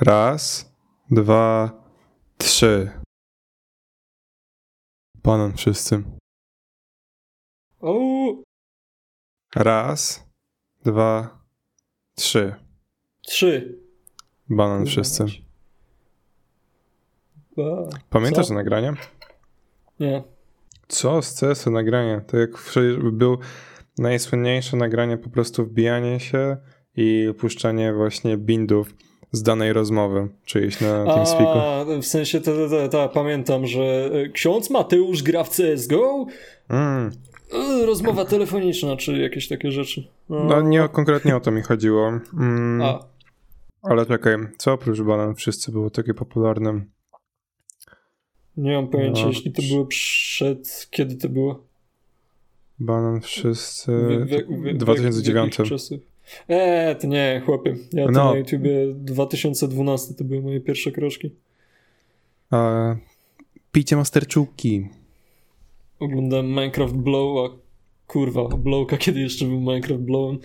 Raz, dwa, trzy. Banan wszyscy. O, Raz, dwa, trzy. trzy. Banan wszyscy. Pamiętasz Co? to nagranie? Nie. Co z CS-u nagranie? To jak był najsłynniejsze nagranie po prostu wbijanie się i puszczanie właśnie bindów z danej rozmowy czyjejś na TeamSpeaku. A, w sensie, to, to, to, pamiętam, że e, ksiądz Mateusz gra w CSGO? Mm. E, Rozmowa telefoniczna, czy jakieś takie rzeczy. No nie o- konkretnie o to mi chodziło. Mm. A, Ale czekaj, co oprócz banan wszyscy było takie popularne? nie mam pojęcia, No, jeśli to było przed... Kiedy to było? Banan wszyscy. W- w- w- w- 2009. w? Eee, to nie, chłopie. Ja to No. na YouTubie 2012 to były moje pierwsze kroczki. A, picie masterczułki. Oglądałem Minecraft Blow, a kurwa, Blowka kiedy jeszcze był Minecraft Blowem.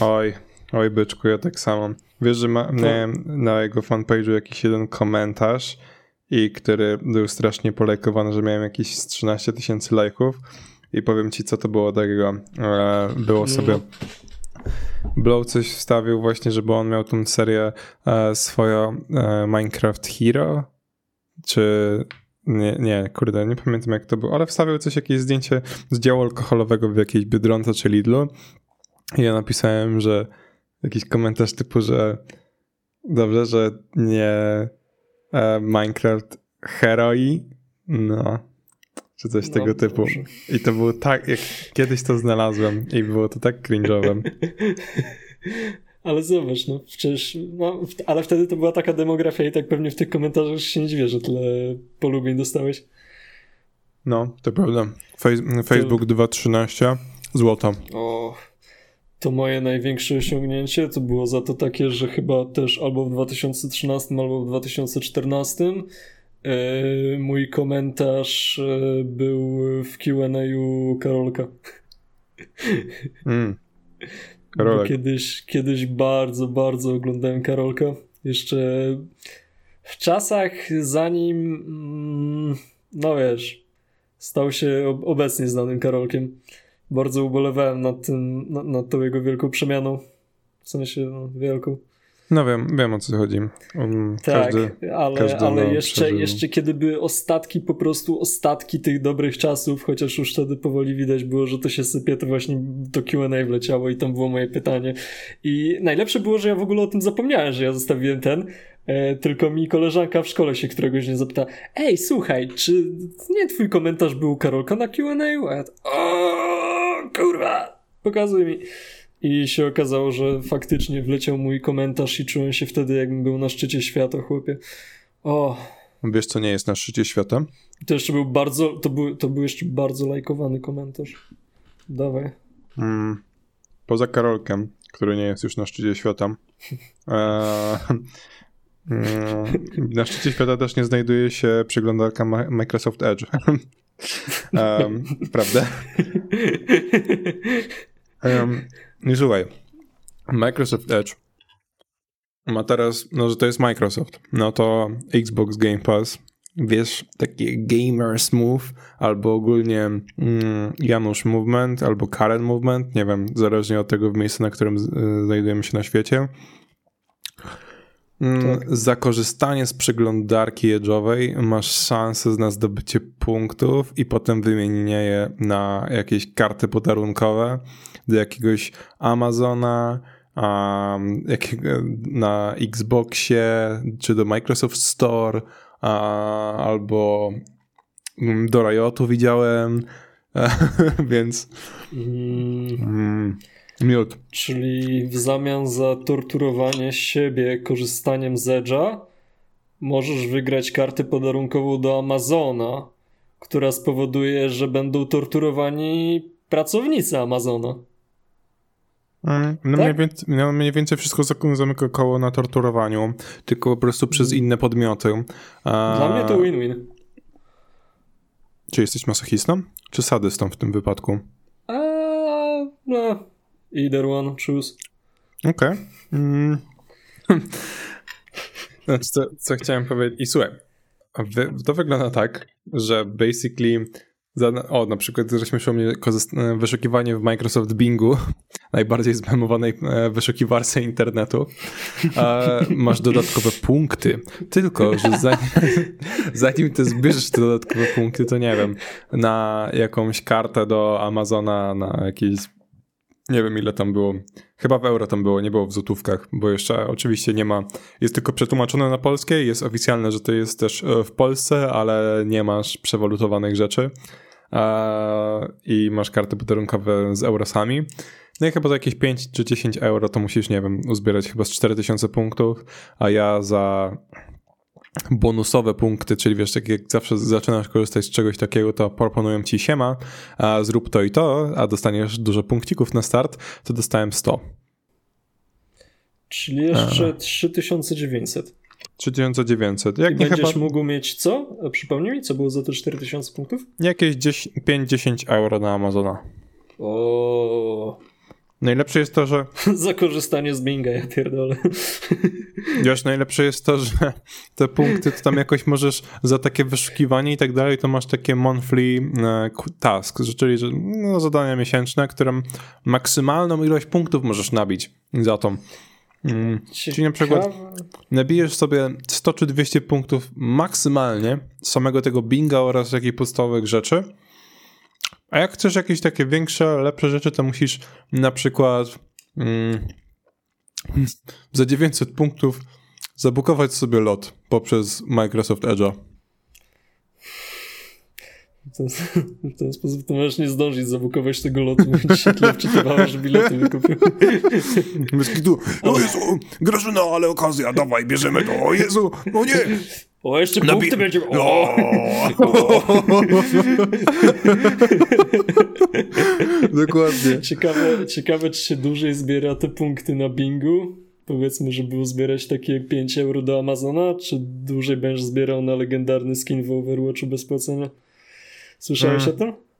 Oj, oj byczku, ja tak samo. Wiesz, że ma, miałem na jego fanpage'u jakiś jeden komentarz i który był strasznie polajkowany, że miałem jakieś z 13 tysięcy lajków i powiem ci, co to było takiego. E, było No. sobie... Blow coś wstawił właśnie, żeby on miał tą serię e, swoją e, Minecraft Hero, czy nie, nie, kurde, nie pamiętam jak to było, ale wstawił coś, jakieś zdjęcie z działu alkoholowego w jakiejś Biedronce czy Lidlu. I ja napisałem, że jakiś komentarz typu, że dobrze, że nie e, Minecraft Heroi, no, czy coś No, tego typu. dobrze. I to było tak, jak kiedyś to znalazłem i było to tak cringe'owe. Ale zobacz, no przecież, no, ale wtedy to była taka demografia i tak pewnie w tych komentarzach się nie dziwię, że tyle polubień dostałeś. No, to prawda. Face- Facebook 2.13, złoto. O, to moje największe osiągnięcie to było za to takie, że chyba też albo w 2013, albo w 2014 e, mój komentarz e, był w Q&A u Karolka. Mm. Karolek. kiedyś, kiedyś bardzo, bardzo oglądałem Karolka. Jeszcze w czasach zanim, mm, no wiesz, stał się ob- obecnie znanym Karolkiem. Bardzo ubolewałem nad tym, nad, nad tą jego wielką przemianą. W sensie, no, wielką. No wiem, wiem o co chodzi. Um, Tak, każdy, ale, każdy, ale jeszcze, przeżył. jeszcze kiedy były ostatki, po prostu ostatki tych dobrych czasów, chociaż już wtedy powoli widać było, że to się sypie, to właśnie do Q&A wleciało i tam było moje pytanie. I najlepsze było, że ja w ogóle o tym zapomniałem, że ja zostawiłem ten, e, tylko mi koleżanka w szkole się któregoś dnia zapyta, ej, słuchaj, czy nie twój komentarz był Karolka na Q&A? A ja to, o, kurwa, pokazuj mi. I się okazało, że faktycznie wleciał mój komentarz i czułem się wtedy, jakbym był na szczycie świata, chłopie. O, Wiesz, co nie jest na szczycie świata? to jeszcze był bardzo, to był, to był jeszcze bardzo lajkowany komentarz. Dawaj. Mm, poza Karolkiem, który nie jest już na szczycie świata. E, mm, na szczycie świata też nie znajduje się przeglądarka Microsoft Edge. um, prawda? Um, nie słuchaj. Microsoft Edge ma teraz, no że to jest Microsoft, no to Xbox Game Pass, wiesz, takie Gamers Move, albo ogólnie mm, Janusz Movement, albo Karen Movement, nie wiem, zależnie od tego miejsca, na którym y, znajdujemy się na świecie. Mm, Tak. Za korzystanie z przeglądarki edge'owej masz szansę na zdobycie punktów i potem wymienienie je na jakieś karty podarunkowe do jakiegoś Amazona, um, jakiego, na Xboxie, czy do Microsoft Store, a, albo mm, do Riotu widziałem, więc Mm, mm, miód. czyli w zamian za torturowanie siebie korzystaniem z Edge'a możesz wygrać kartę podarunkową do Amazona, która spowoduje, że będą torturowani pracownicy Amazona. Mm, No, Tak? mniej więcej, no mniej więcej wszystko zamyka koło na torturowaniu, tylko po prostu przez inne podmioty. A, Dla mnie to win-win. Czy jesteś masochistą, czy sadystą w tym wypadku? A, no, either one, choose. Okej. Mm. Znaczy, co, co chciałem powiedzieć. I słuchaj, to wygląda tak, że basically za, o, na przykład żeśmy szli e, wyszukiwanie w Microsoft Bingu, najbardziej zmemowanej e, wyszukiwarce internetu. E, masz dodatkowe punkty. Tylko, że zanim, zanim ty zbierzesz te dodatkowe punkty, to nie wiem, na jakąś kartę do Amazona, na jakieś nie wiem ile tam było. Chyba w euro tam było, nie było w złotówkach, bo jeszcze oczywiście nie ma. Jest tylko przetłumaczone na polskie, jest oficjalne, że to jest też w Polsce, ale nie masz przewalutowanych rzeczy i masz karty podarunkowe z eurosami. No i chyba za jakieś 5 czy 10 euro to musisz, nie wiem, uzbierać chyba z 4000 punktów, a ja za bonusowe punkty, czyli wiesz, tak jak zawsze zaczynasz korzystać z czegoś takiego, to proponują ci siema, a zrób to i to, a dostaniesz dużo punkcików na start, to dostałem 100. Czyli jeszcze a. 3900. 3900. Jak I nie będziesz chyba... mógł mieć co? Przypomnij mi, co było za te 4000 punktów? Jakieś 5-10 euro na Amazona. O. Najlepsze jest to, że. za korzystanie z Binga, ja pierdolę. Wiesz, najlepsze jest to, że te punkty to tam jakoś możesz za takie wyszukiwanie i tak dalej, to masz takie monthly e, task, czyli że, no, zadania miesięczne, którym maksymalną ilość punktów możesz nabić za to. Mm. Czyli na przykład nabijesz sobie 100 czy 200 punktów maksymalnie samego tego binga oraz jakichś podstawowych rzeczy. A jak chcesz jakieś takie większe, lepsze rzeczy, to musisz na przykład mm, za 900 punktów zabukować sobie lot poprzez Microsoft Edge'a. W ten, w ten, sposób to możesz nie zdążyć zabukować tego lotu, bo dzisiaj tyle wczytywała, że bilety wykupił. Bez kitu. O Jezu, Grażyna, ale okazja, dawaj, bierzemy to. O Jezu, no nie. O, jeszcze Nabi- punkty będzie. O! Dokładnie. Ciekawe, ciekawe, czy się dłużej zbiera te punkty na bingu. Powiedzmy, że było zbierać takie 5 euro do Amazona, czy dłużej będziesz zbierał na legendarny skin w Overwatchu bez płacenia? Słyszałeś hmm. o tym?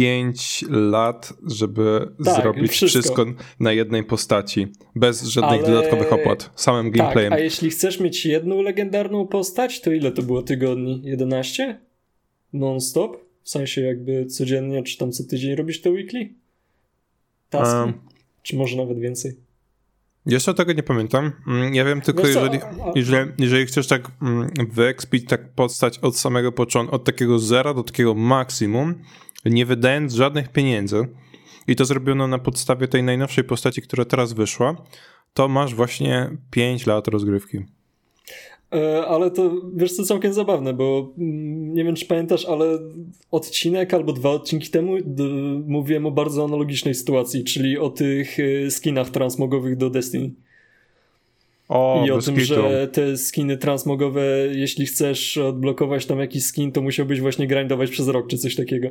5 lat, żeby tak, zrobić wszystko. wszystko. na jednej postaci, bez żadnych Ale... dodatkowych opłat, samym gameplayem. Tak, a jeśli chcesz mieć jedną legendarną postać, to ile to było tygodni? 11? Non-stop? W sensie jakby codziennie, czy tam co tydzień robisz to weekly? Taski? Um. Czy może nawet więcej? Jeszcze tego nie pamiętam. Mm, nie wiem tylko, jeżeli, jeżeli, jeżeli chcesz tak mm, wyekspić tak postać od samego początku, od takiego zera do takiego maksimum, nie wydając żadnych pieniędzy, i to zrobiono na podstawie tej najnowszej postaci, która teraz wyszła, to masz właśnie 5 lat rozgrywki. E, ale to wiesz co całkiem zabawne, bo mm, nie wiem czy pamiętasz, ale odcinek albo dwa odcinki temu mówiłem o bardzo analogicznej sytuacji, czyli o tych e, skinach transmogowych do Destiny. O, I o tym, że te skiny transmogowe, jeśli chcesz odblokować tam jakiś skin, to musiałbyś właśnie grindować przez rok czy coś takiego.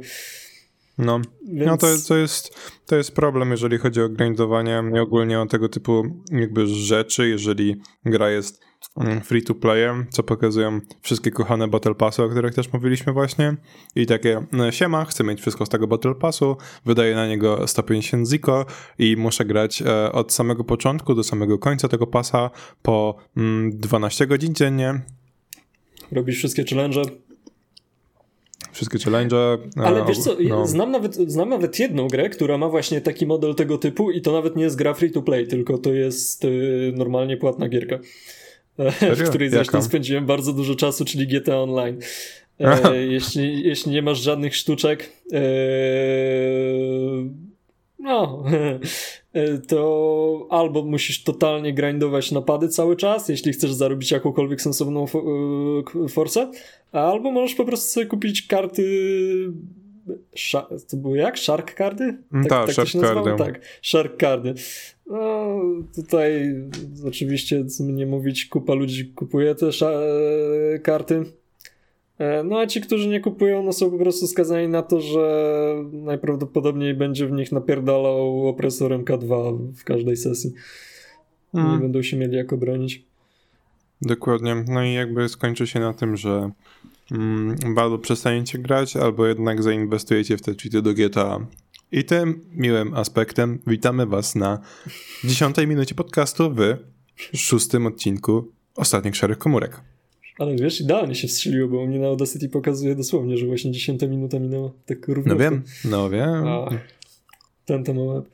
No, Więc... no to, to, jest, to jest problem, jeżeli chodzi o grindowanie i ogólnie o tego typu jakby rzeczy, jeżeli gra jest free to play, co pokazują wszystkie kochane Battle Passy, o których też mówiliśmy właśnie i takie no, siema, chcę mieć wszystko z tego Battle Passu, wydaję na niego 150 ziko i muszę grać e, od samego początku do samego końca tego pasa po mm, 12 godzin dziennie. Robisz wszystkie challenge, wszystkie challenge. Ale wiesz co, no. znam, nawet, znam nawet jedną grę, która ma właśnie taki model tego typu i to nawet nie jest gra free to play, tylko to jest y, normalnie płatna gierka. Serio? w której zresztą Jaka? spędziłem bardzo dużo czasu, czyli GTA Online. E, jeśli, jeśli nie masz żadnych sztuczek, e, no, e, to albo musisz totalnie grindować napady cały czas, jeśli chcesz zarobić jakąkolwiek sensowną forsę, albo możesz po prostu sobie kupić karty to było jak? Shark cardy? Mm, tak, tak, tak shark cardy. Tak, shark cardy. No, tutaj oczywiście, co nie mówić, kupa ludzi kupuje te karty. E, no a ci, którzy nie kupują, no są po prostu skazani na to, że najprawdopodobniej będzie w nich napierdalał opresorem K2 w każdej sesji. Hmm. Nie będą się mieli jak obronić. Dokładnie. No i jakby skończy się na tym, że mm, albo przestaniecie grać, albo jednak zainwestujecie w te cheaty do GTA. I tym miłym aspektem witamy was na dziesiątej minucie podcastu w szóstym odcinku ostatnich szarych komórek. Ale wiesz, idealnie się wstrzeliło, bo u mnie na Audacity pokazuje dosłownie, że właśnie 10 minuta minęła. Tak równo. No wiem, no wiem. A, ten temat.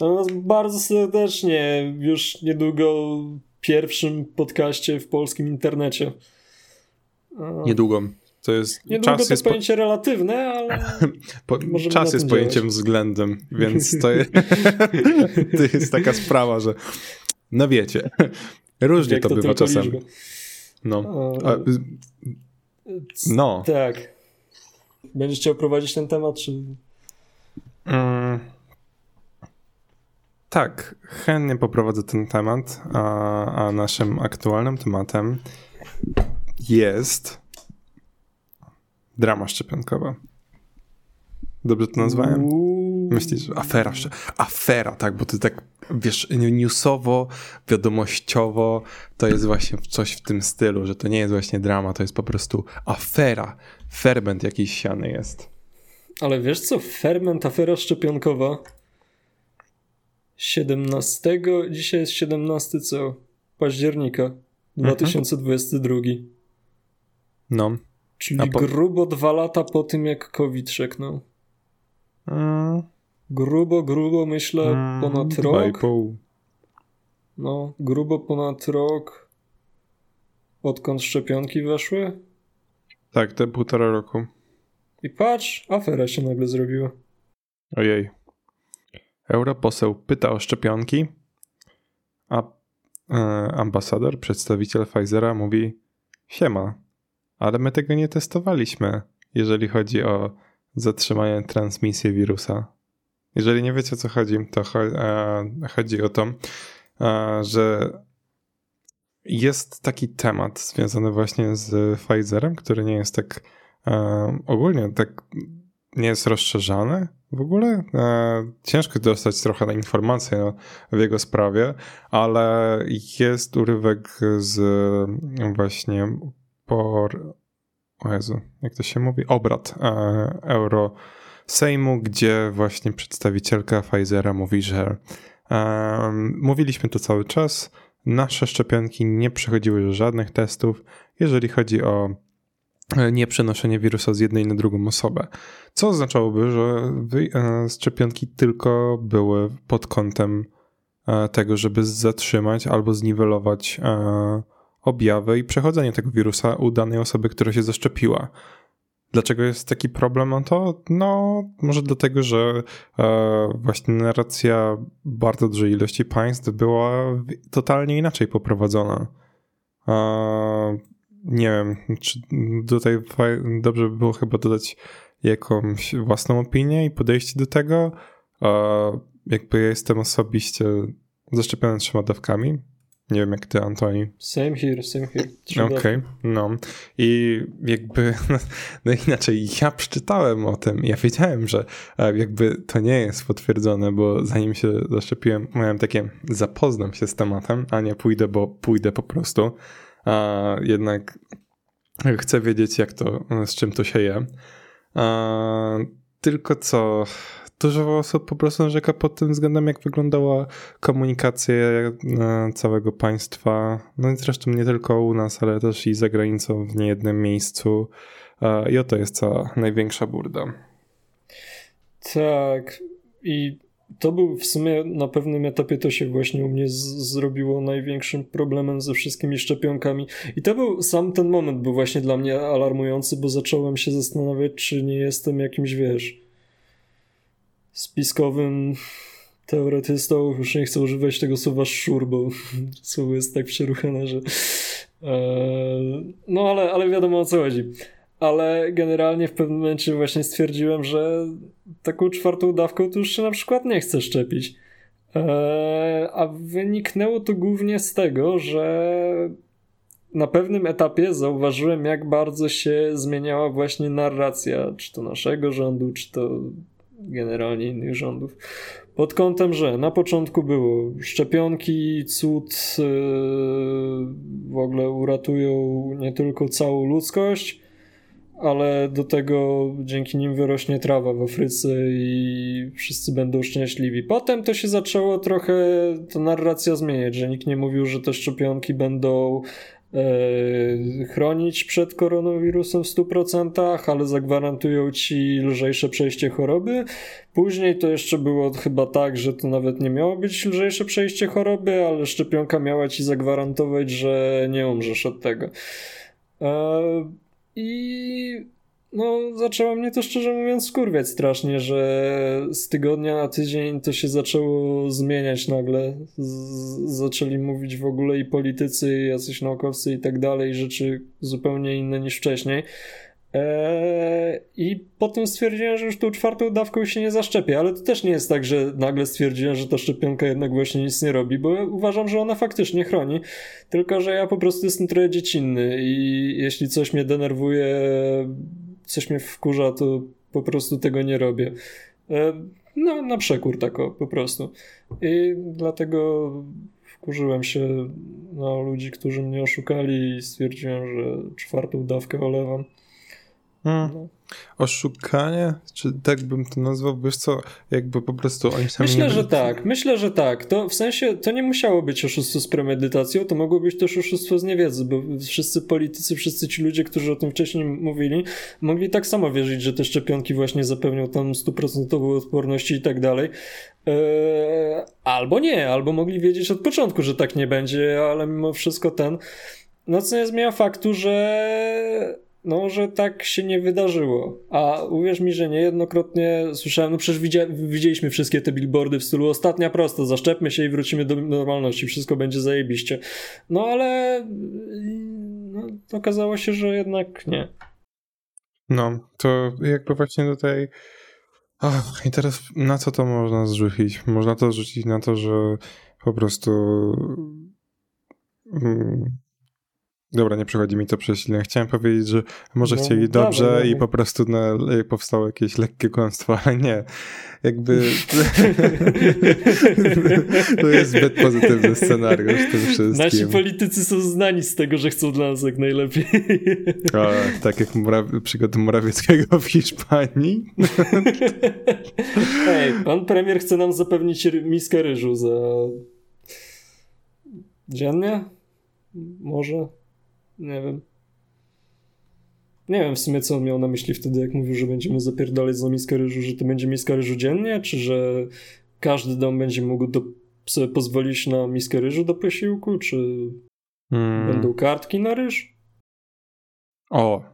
No, bardzo serdecznie już niedługo pierwszym podcaście w polskim internecie. Niedługo. To jest Niedługo czas to jest pojęcie po... relatywne, ale. Po... czas jest pojęciem względem, więc to jest, to jest taka sprawa, że. No wiecie. Różnie to, to bywa czasem. No. A, no. Tak. Będziesz chciał prowadzić ten temat, czy. Mm. Tak, chętnie poprowadzę ten temat, a, a naszym aktualnym tematem jest drama szczepionkowa. Dobrze to nazwałem? Myślisz, że afera, afera, tak, bo ty tak, wiesz, newsowo, wiadomościowo, to jest właśnie coś w tym stylu, że to nie jest właśnie drama, to jest po prostu afera, ferment jakiś siany jest. Ale wiesz co, ferment, afera szczepionkowa 17, dzisiaj jest 17 co? Października 2022. Mhm. No. Czyli po... grubo dwa lata po tym, jak COVID szeknął. Mm. Grubo, grubo myślę mm, ponad rok. Pół. No, grubo ponad rok odkąd szczepionki weszły. Tak, te półtora roku. I patrz, afera się nagle zrobiła. Ojej. Europoseł pyta o szczepionki, a e, ambasador, przedstawiciel Pfizera mówi siema, ale my tego nie testowaliśmy, jeżeli chodzi o zatrzymanie transmisji wirusa. Jeżeli nie wiecie o co chodzi, to chodzi o to, że jest taki temat związany właśnie z Pfizerem, który nie jest tak ogólnie tak nie jest rozszerzany w ogóle. Ciężko dostać trochę na informacje w jego sprawie, ale jest urywek z właśnie por... O Jezu, jak to się mówi? Obrad e, Euro Sejmu, gdzie właśnie przedstawicielka Pfizera mówi, że e, mówiliśmy to cały czas, nasze szczepionki nie przechodziły żadnych testów, jeżeli chodzi o e, nieprzenoszenie wirusa z jednej na drugą osobę. Co oznaczałoby, że e, szczepionki tylko były pod kątem e, tego, żeby zatrzymać albo zniwelować objawy i przechodzenie tego wirusa u danej osoby, która się zaszczepiła. Dlaczego jest taki problem? No to no, może dlatego, że e, właśnie narracja bardzo dużej ilości państw była totalnie inaczej poprowadzona. E, nie wiem, czy tutaj dobrze by było chyba dodać jakąś własną opinię i podejście do tego. E, jakby ja jestem osobiście zaszczepiony trzema dawkami, nie wiem jak ty, Antoni. Same here, same here. Okej, okay, no. I jakby, no, inaczej, ja przeczytałem o tym, ja wiedziałem, że e, jakby to nie jest potwierdzone, bo zanim się zaszczepiłem, miałem takie, zapoznam się z tematem, a nie pójdę, bo pójdę po prostu. A jednak chcę wiedzieć, jak to, z czym to się je. A, tylko co, dużo osób po prostu narzeka pod tym względem, jak wyglądała komunikacja e, całego państwa. No i zresztą nie tylko u nas, ale też i za granicą w niejednym miejscu. E, I oto jest cała największa burda. Tak. I to był w sumie na pewnym etapie to się właśnie u mnie zrobiło największym problemem ze wszystkimi szczepionkami. I to był sam ten moment był właśnie dla mnie alarmujący, bo zacząłem się zastanawiać, czy nie jestem jakimś, wiesz, spiskowym teoretystą, już nie chcę używać tego słowa szur, bo słowo jest tak przeruchane, że e, no ale, ale wiadomo o co chodzi. Ale generalnie w pewnym momencie właśnie stwierdziłem, że taką czwartą dawką to już się na przykład nie chcę szczepić. E, a wyniknęło to głównie z tego, że na pewnym etapie zauważyłem, jak bardzo się zmieniała właśnie narracja, czy to naszego rządu, czy to generalnie innych rządów. Pod kątem, że na początku było szczepionki, cud yy, w ogóle uratują nie tylko całą ludzkość, ale do tego dzięki nim wyrośnie trawa w Afryce i wszyscy będą szczęśliwi. Potem to się zaczęło trochę ta narracja zmieniać, że nikt nie mówił, że te szczepionki będą chronić przed koronawirusem w 100%, ale zagwarantują ci lżejsze przejście choroby. Później to jeszcze było chyba tak, że to nawet nie miało być lżejsze przejście choroby, ale szczepionka miała ci zagwarantować, że nie umrzesz od tego. E, I no, zaczęło mnie to szczerze mówiąc skurwiać strasznie, że z tygodnia na tydzień to się zaczęło zmieniać nagle. Z zaczęli mówić w ogóle i politycy, i jacyś naukowcy i tak dalej, rzeczy zupełnie inne niż wcześniej. Eee, I potem stwierdziłem, że już tą czwartą dawką się nie zaszczepię, ale to też nie jest tak, że nagle stwierdziłem, że ta szczepionka jednak właśnie nic nie robi, bo uważam, że ona faktycznie chroni, tylko że ja po prostu jestem trochę dziecinny i jeśli coś mnie denerwuje, coś mnie wkurza, to po prostu tego nie robię. Eee, no, na przekór tako, po prostu. I dlatego wkurzyłem się na ludzi, którzy mnie oszukali i stwierdziłem, że czwartą dawkę olewam. Hmm. No. Oszukanie? Czy tak bym to nazwał? Wiesz co, jakby po prostu oni sami... Myślę, nie... że tak. Myślę, że tak. To w sensie, to nie musiało być oszustwo z premedytacją, to mogło być też oszustwo z niewiedzy, bo wszyscy politycy, wszyscy ci ludzie, którzy o tym wcześniej mówili, mogli tak samo wierzyć, że te szczepionki właśnie zapewnią tam stuprocentową odporność i tak dalej. Eee, albo nie, albo mogli wiedzieć od początku, że tak nie będzie, ale mimo wszystko ten... No co nie zmienia faktu, że no, że tak się nie wydarzyło. A uwierz mi, że niejednokrotnie słyszałem, no przecież widzieliśmy wszystkie te billboardy w stylu ostatnia prosto, zaszczepmy się i wrócimy do normalności, wszystko będzie zajebiście. No ale no, okazało się, że jednak nie. No, to jakby właśnie tutaj Ach, i teraz na co to można zrzucić? Można to zrzucić na to, że po prostu mm, Dobra, nie przychodzi mi to przesilnie. Chciałem powiedzieć, że może no, chcieli dobrze dobra, i po prostu na, powstało jakieś lekkie kłamstwo, ale nie. Jakby to jest zbyt pozytywny scenariusz tym wszystkim. Nasi politycy są znani z tego, że chcą dla nas jak najlepiej. Tak jak Moraw przykład Morawieckiego w Hiszpanii. Ej, pan premier chce nam zapewnić miskę ryżu za dziennie? Może? Nie wiem. Nie wiem w sumie, co on miał na myśli wtedy, jak mówił, że będziemy zapierdalać za miskę ryżu, że to będzie miska ryżu dziennie, czy że każdy dom będzie mógł do, sobie pozwolić na miskę ryżu do posiłku, czy hmm. będą kartki na ryż? O,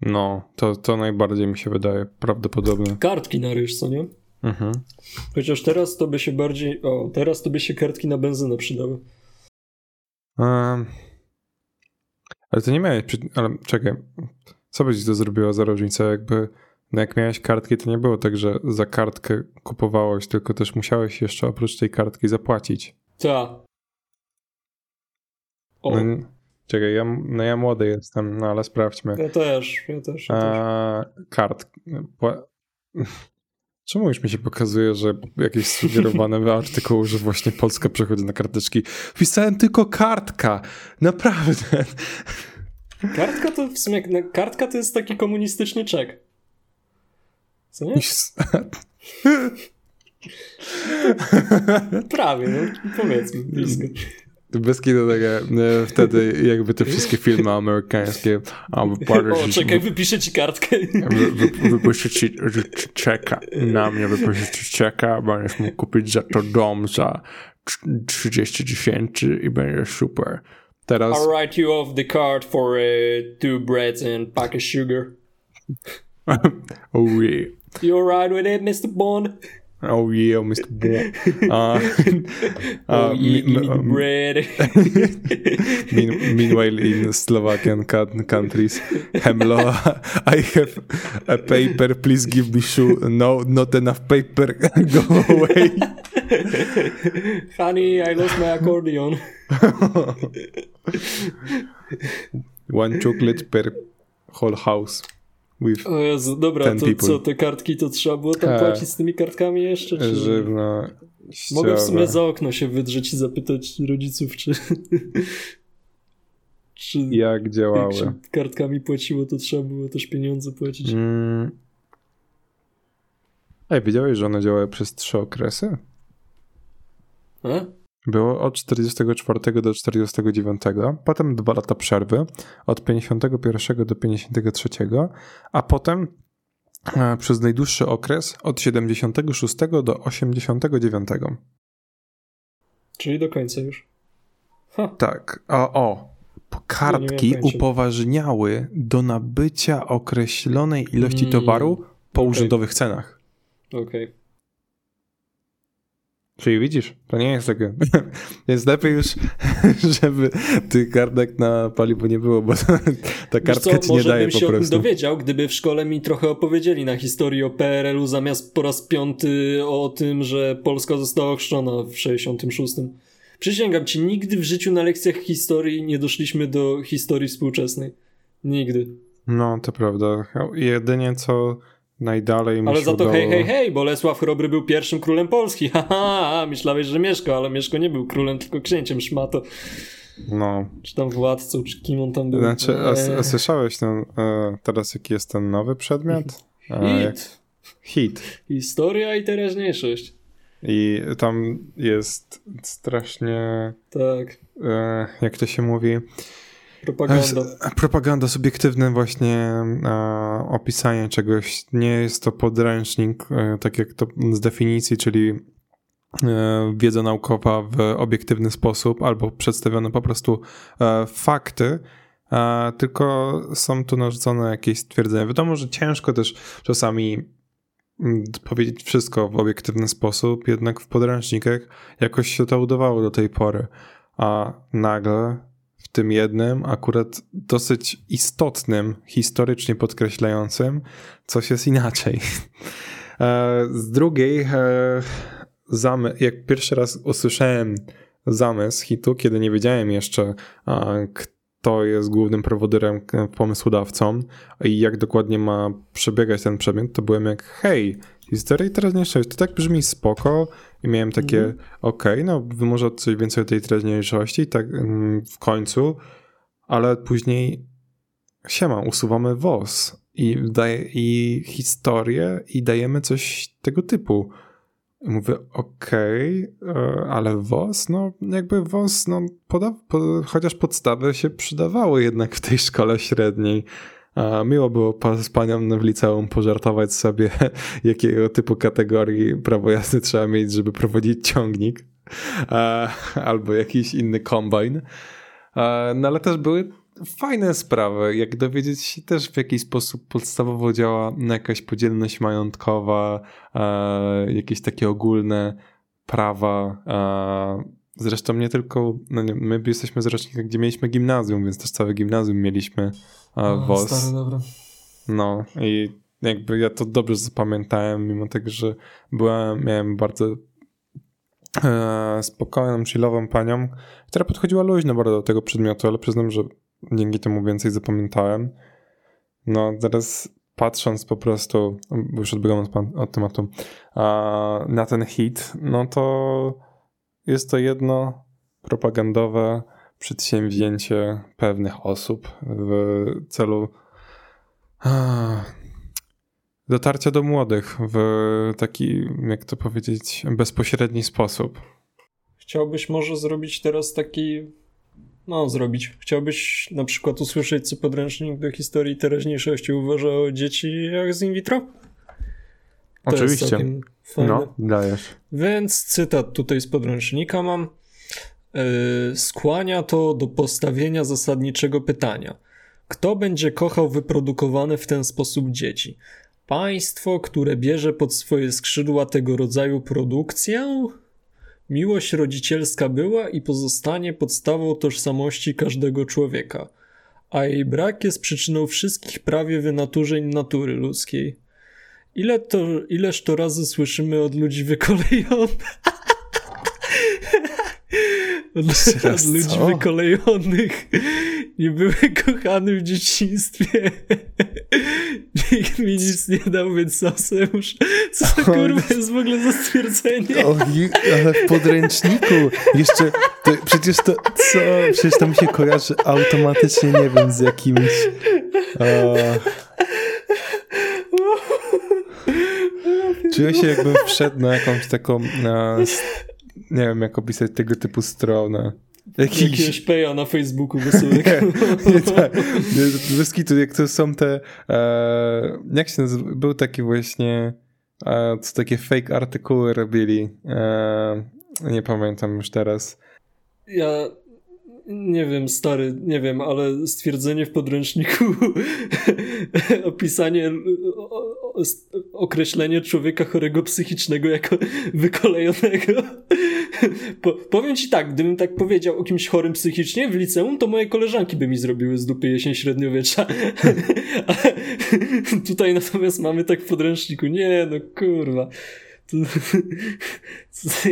no, to, to najbardziej mi się wydaje prawdopodobne. Kartki na ryż, co nie? Mhm. Chociaż teraz to by się bardziej, o, teraz to by się kartki na benzynę przydały. Um. Ale to nie miałeś, ale czekaj, co byś to zrobiło za różnicę, jakby no jak miałeś kartki, to nie było tak, że za kartkę kupowałeś, tylko też musiałeś jeszcze oprócz tej kartki zapłacić. Tak. No, czekaj, ja, no ja młody jestem, no ale sprawdźmy. Ja też, ja też. Ja też. kart. Czemu już mi się pokazuje, że jakieś sugerowane artykuły, że właśnie Polska przechodzi na karteczki? Wpisałem tylko kartka. Naprawdę. Kartka to w sumie, kartka to jest taki komunistyczny czek. Co nie? Prawie, no powiedzmy, blisko. Bez kitu takie, wtedy jakby te wszystkie filmy amerykańskie albo O, czekaj, wypiszę ci kartkę. Wy, wypiszę ci czeka na mnie, wypiszę ci czeka, będziesz mógł kupić za to dom za 30 tysięcy i będzie super. Teraz... I'll write you off the card for uh, two breads and pack of sugar. oh yeah. You alright with it, Mr. Bond? Oh yeah, Mr. Bond. Uh, uh, oh yeah, give me the bread. mean, meanwhile, in Slovakian countries, Hemlo, I have a paper. Please give me shoe. No, not enough paper. Go away. Honey, I lost my accordion. One chocolate per whole house. O Jezu, dobra, to people. co, te kartki to trzeba było tam e, płacić z tymi kartkami jeszcze? Czy... Żywno. Mogę w sumie za okno się wydrzeć i zapytać rodziców, czy... Czy jak działały. Jak się kartkami płaciło, to trzeba było też pieniądze płacić. Mm. Ej, wiedziałeś, że one działały przez trzy okresy? A? Było od 44 do 49, potem dwa lata przerwy, od 51 do 53, a potem e, przez najdłuższy okres od 76 do 89. Czyli do końca już. Ha. Tak. O, o. Kartki upoważniały do nabycia określonej ilości mm. towaru po okay. urzędowych cenach. Okej. Okay. Czyli widzisz, to nie jest takie. Jest lepiej już, żeby tych kartek na paliwo nie było, bo ta kartka ci nie daje po prostu. Może bym się dowiedział, gdyby w szkole mi trochę opowiedzieli na historii o PRL-u zamiast po raz piąty o tym, że Polska została ochrzczona w 66. Przysięgam ci, nigdy w życiu na lekcjach historii nie doszliśmy do historii współczesnej. Nigdy. No, to prawda. Jedynie co najdalej Ale za to udało... hej, hej, hej, Bolesław Chrobry był pierwszym królem Polski. Haha, myślałeś, że Mieszko, ale Mieszko nie był królem, tylko księciem szmato. No. Czy tam władcą, czy kim on tam był. Znaczy, a, a eee. słyszałeś ten, e, teraz jaki jest ten nowy przedmiot? E, Hit. Hit. Historia i teraźniejszość. I tam jest strasznie. Tak. E, jak to się mówi? Propaganda. Propaganda, subiektywne właśnie e, opisanie czegoś. Nie jest to podręcznik, e, tak jak to z definicji, czyli e, wiedza naukowa w obiektywny sposób, albo przedstawione po prostu e, fakty, e, tylko są tu narzucone jakieś stwierdzenia. Wiadomo, że ciężko też czasami mm, powiedzieć wszystko w obiektywny sposób, jednak w podręcznikach jakoś się to udawało do tej pory. A nagle tym jednym, akurat dosyć istotnym, historycznie podkreślającym, coś jest inaczej. E, z drugiej, e, jak pierwszy raz usłyszałem zamysł hitu, kiedy nie wiedziałem jeszcze, kto jest głównym prowodyrem, pomysłodawcą i jak dokładnie ma przebiegać ten przedmiot, to byłem jak, hej, historia i teraźniejszość, to tak brzmi spoko i miałem takie, mm. okej, okay, no może coś więcej o tej teraźniejszości, tak mm, w końcu, ale później siema, usuwamy WOS i, daje, i historię i dajemy coś tego typu. Mówię, okej, okay, e, ale WOS, no jakby WOS, no poda, po, chociaż podstawy się przydawały jednak w tej szkole średniej. Miło było z panią w liceum pożartować sobie, jakiego typu kategorii prawo jazdy trzeba mieć, żeby prowadzić ciągnik albo jakiś inny kombajn. No ale też były fajne sprawy, jak dowiedzieć się też w jaki sposób podstawowo działa jakaś podzielność majątkowa, jakieś takie ogólne prawa. Zresztą nie tylko, no nie, my jesteśmy z rocznika, gdzie mieliśmy gimnazjum, więc też całe gimnazjum mieliśmy a, WOS. Stary, dobra. No i jakby ja to dobrze zapamiętałem, mimo tego, że byłem, miałem bardzo e, spokojną, chillową panią, która podchodziła luźno bardzo do tego przedmiotu, ale przyznam, że dzięki temu więcej zapamiętałem. No teraz patrząc po prostu, bo już odbiegam od, od tematu, na ten hit, no to jest to jedno propagandowe przedsięwzięcie pewnych osób w celu dotarcia do młodych w taki, jak to powiedzieć, bezpośredni sposób. Chciałbyś może zrobić teraz taki. No, zrobić. Chciałbyś na przykład usłyszeć, co podręcznik do historii teraźniejszości uważa o dzieci jak z in vitro? To Oczywiście. No, dajesz. Więc cytat tutaj z podręcznika mam. Yy, skłania to do postawienia zasadniczego pytania. Kto będzie kochał wyprodukowane w ten sposób dzieci? Państwo, które bierze pod swoje skrzydła tego rodzaju produkcję? Miłość rodzicielska była i pozostanie podstawą tożsamości każdego człowieka, a jej brak jest przyczyną wszystkich prawie wynaturzeń natury ludzkiej. Ile to, ileż to razy słyszymy od ludzi wykolejonych? od, od ludzi co? wykolejonych nie były kochane w dzieciństwie. nikt mi nic nie dał, więc sosem już. Co to kurwa jest w ogóle za stwierdzenie? O, ale w podręczniku jeszcze, to, przecież to, co? Przecież to mi się kojarzy automatycznie, nie wiem, z jakimś... O. Czuję się jakbym wszedł na jakąś taką, na, nie wiem jak opisać tego typu stronę. Jakiś... Jakiegoś peja na Facebooku wesołego. nie, tak. Bez kitu, jak to są te, e, jak się nazywa, był taki właśnie, e, co takie fake artykuły robili, e, nie pamiętam już teraz. Ja nie wiem, stary, nie wiem, ale stwierdzenie w podręczniku, opisanie, określenie człowieka chorego psychicznego jako wykolejonego. Po, powiem ci tak, gdybym tak powiedział o kimś chorym psychicznie w liceum, to moje koleżanki by mi zrobiły z dupy jesień średniowiecza. tutaj natomiast mamy tak w podręczniku. Nie, no kurwa.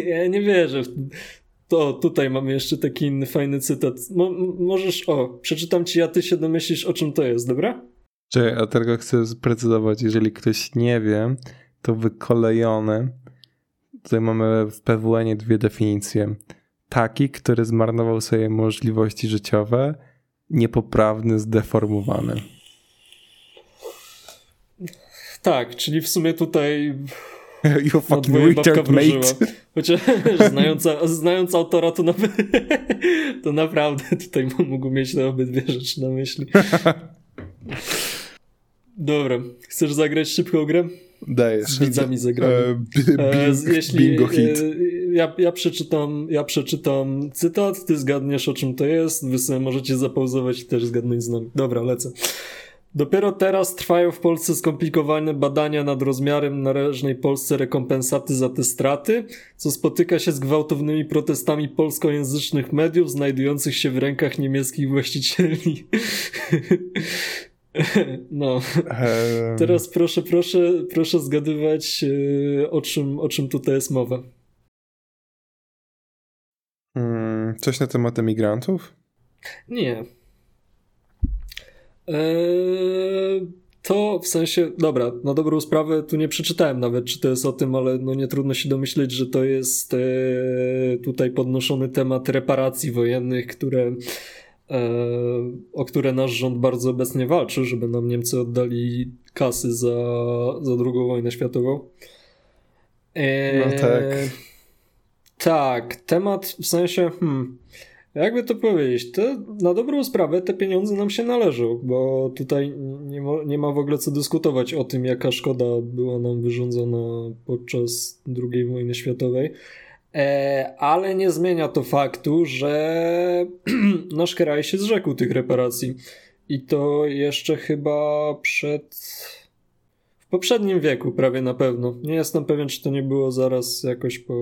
ja nie wierzę to tutaj mamy jeszcze taki inny fajny cytat. Mo możesz, o, przeczytam ci, a ty się domyślisz, o czym to jest, dobra? Czekaj, a tylko chcę sprecyzować, jeżeli ktoś nie wie, to wykolejony. Tutaj mamy w PWN dwie definicje. Taki, który zmarnował swoje możliwości życiowe, niepoprawny, zdeformowany. Tak, czyli w sumie tutaj You fucking retard, mate. Chociaż znając, znając autora, to, na, to naprawdę tutaj mógł mieć te obydwie rzeczy na myśli. Dobra, chcesz zagrać szybką grę? Dajesz. Z widzami zagramy. E, bing, jeśli, bingo hit. E, ja, ja, przeczytam, ja przeczytam cytat, ty zgadniesz o czym to jest, wy sobie możecie zapauzować i też zgadnąć z nami. Dobra, lecę. Dopiero teraz trwają w Polsce skomplikowane badania nad rozmiarem należnej Polsce rekompensaty za te straty, co spotyka się z gwałtownymi protestami polskojęzycznych mediów znajdujących się w rękach niemieckich właścicieli. No. Teraz proszę, proszę, proszę zgadywać, e, o czym, o czym tutaj jest mowa. Hmm, coś na temat emigrantów? Nie. Eee, to w sensie, dobra, na dobrą sprawę tu nie przeczytałem nawet, czy to jest o tym, ale no nie trudno się domyśleć, że to jest e, tutaj podnoszony temat reparacji wojennych, które, o które nasz rząd bardzo obecnie walczy, żeby nam Niemcy oddali kasy za, za drugą wojnę światową. E, no tak. Tak, temat w sensie, hmm, jakby to powiedzieć, to na dobrą sprawę te pieniądze nam się należą, bo tutaj nie ma, nie ma w ogóle co dyskutować o tym, jaka szkoda była nam wyrządzona podczas II wojny światowej. E, ale nie zmienia to faktu, że nasz kraj się zrzekł tych reparacji. I to jeszcze chyba przed. w poprzednim wieku, prawie na pewno. Nie jestem pewien, czy to nie było zaraz jakoś po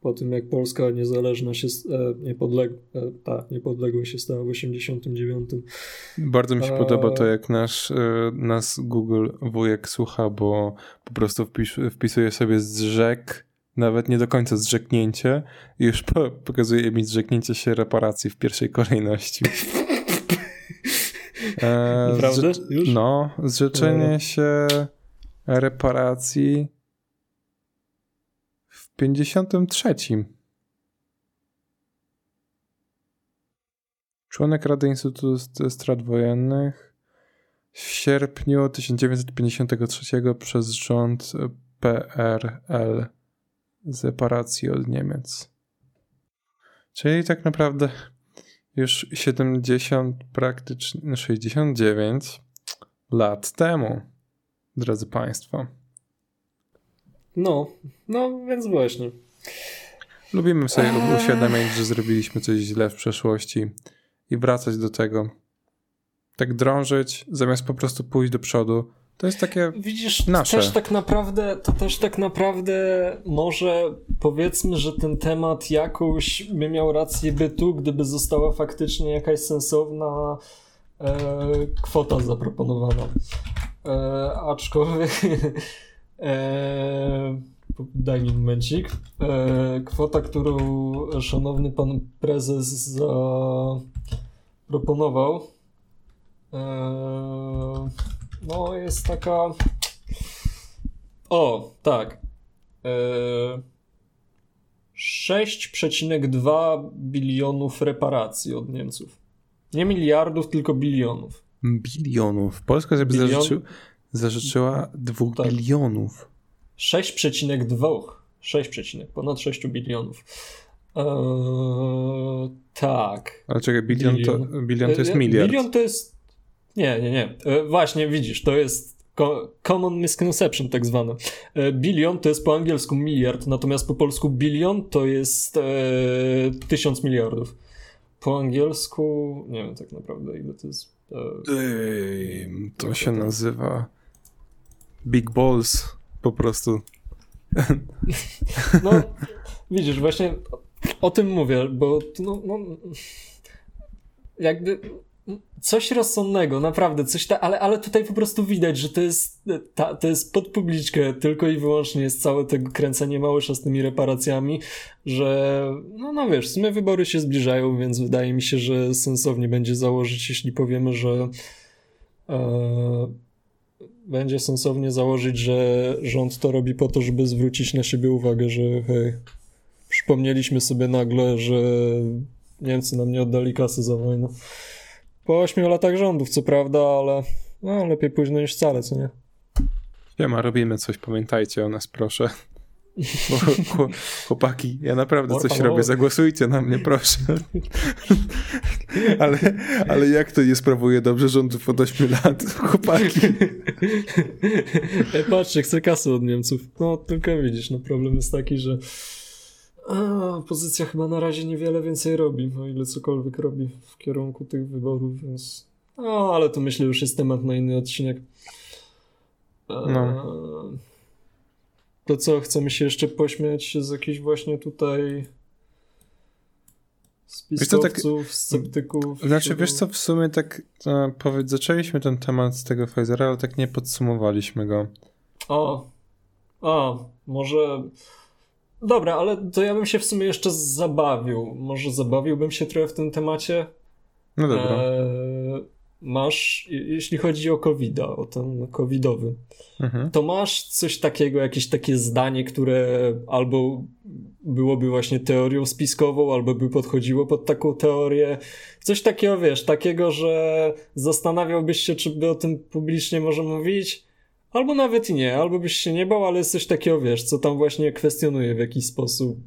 po tym jak Polska niezależna się, e, niepodleg, e, ta niepodległość się stała w 89. Bardzo mi się A... podoba to, jak nasz, nas Google wujek słucha, bo po prostu wpis, wpisuje sobie zrzek, nawet nie do końca zrzeknięcie już po, pokazuje mi zrzeknięcie się reparacji w pierwszej kolejności. E, Naprawdę? Już? No, zrzeczenie się reparacji 53. Członek Rady Instytutu Strat Wojennych w sierpniu 1953 przez rząd PRL separacji od Niemiec. Czyli tak naprawdę już 70, praktycznie 69 lat temu, drodzy Państwo. No, no więc właśnie. Lubimy sobie eee. uświadamiać, że zrobiliśmy coś źle w przeszłości i wracać do tego. Tak drążyć, zamiast po prostu pójść do przodu. To jest takie Widzisz, nasze. Też tak naprawdę, to też tak naprawdę może powiedzmy, że ten temat jakoś by miał rację bytu, gdyby została faktycznie jakaś sensowna e, kwota zaproponowana. E, aczkolwiek Eee, daj mi momencik. Eee, kwota, którą szanowny pan prezes zaproponował. Eee, no jest taka... O, tak. Eee... 6,2 bilionów reparacji od Niemców. Nie miliardów, tylko bilionów. Bilionów. Polska sobie Bilion... zażyczy... zażyczyła 2 tak. bilionów. 6,2. 6, ponad 6 bilionów. Eee, tak. Ale czekaj, bilion, bilion. To, bilion to jest eee, miliard. Bilion to jest. Nie, nie, nie. Eee, właśnie, widzisz, to jest common misconception tak zwane. E, bilion to jest po angielsku miliard, natomiast po polsku bilion to jest e, tysiąc miliardów. Po angielsku nie wiem tak naprawdę ile to jest. E, Ej, to się nazywa Big Balls po prostu. No, widzisz, właśnie o tym mówię, bo no, no jakby coś rozsądnego, naprawdę, coś ta, ale, ale tutaj po prostu widać, że to jest, ta, to jest pod publiczkę, tylko i wyłącznie jest całe tego kręcenie małysza z tymi reparacjami, że no, no wiesz, w sumie wybory się zbliżają, więc wydaje mi się, że sensownie będzie założyć, jeśli powiemy, że e, będzie sensownie założyć, że rząd to robi po to, żeby zwrócić na siebie uwagę, że hej, przypomnieliśmy sobie nagle, że Niemcy nam nie oddali kasy za wojnę. Po 8 latach rządów, co prawda, ale no, lepiej późno niż wcale, co nie? Siema, robimy coś, pamiętajcie o nas, proszę. Chłopaki, ja naprawdę coś robię, zagłosujcie na mnie, proszę. ale, ale jak to nie sprawuje dobrze rządów od 8 lat, chłopaki? Ej, patrzcie, chcę kasy od Niemców. No, tylko widzisz, no problem jest taki, że a, opozycja chyba na razie niewiele więcej robi, o ile cokolwiek robi w kierunku tych wyborów, więc. No, ale to myślę już jest temat na inny odcinek. No. To co, chcemy się jeszcze pośmiać z jakichś właśnie tutaj spiskowców, tak, sceptyków? Znaczy, wiesz co, w sumie tak e, powiedz, zaczęliśmy ten temat z tego Pfizera, ale tak nie podsumowaliśmy go. O, o, może Dobra, ale to ja bym się w sumie jeszcze zabawił. Może zabawiłbym się trochę w tym temacie. No dobra. E, masz, jeśli chodzi o covid o ten covidowy, mhm. to masz coś takiego, jakieś takie zdanie, które albo byłoby właśnie teorią spiskową, albo by podchodziło pod taką teorię. Coś takiego, wiesz, takiego, że zastanawiałbyś się, czy by o tym publicznie może mówić, Albo nawet nie, albo byś się nie bał, ale jest coś takiego, wiesz, co tam właśnie kwestionuje w jakiś sposób.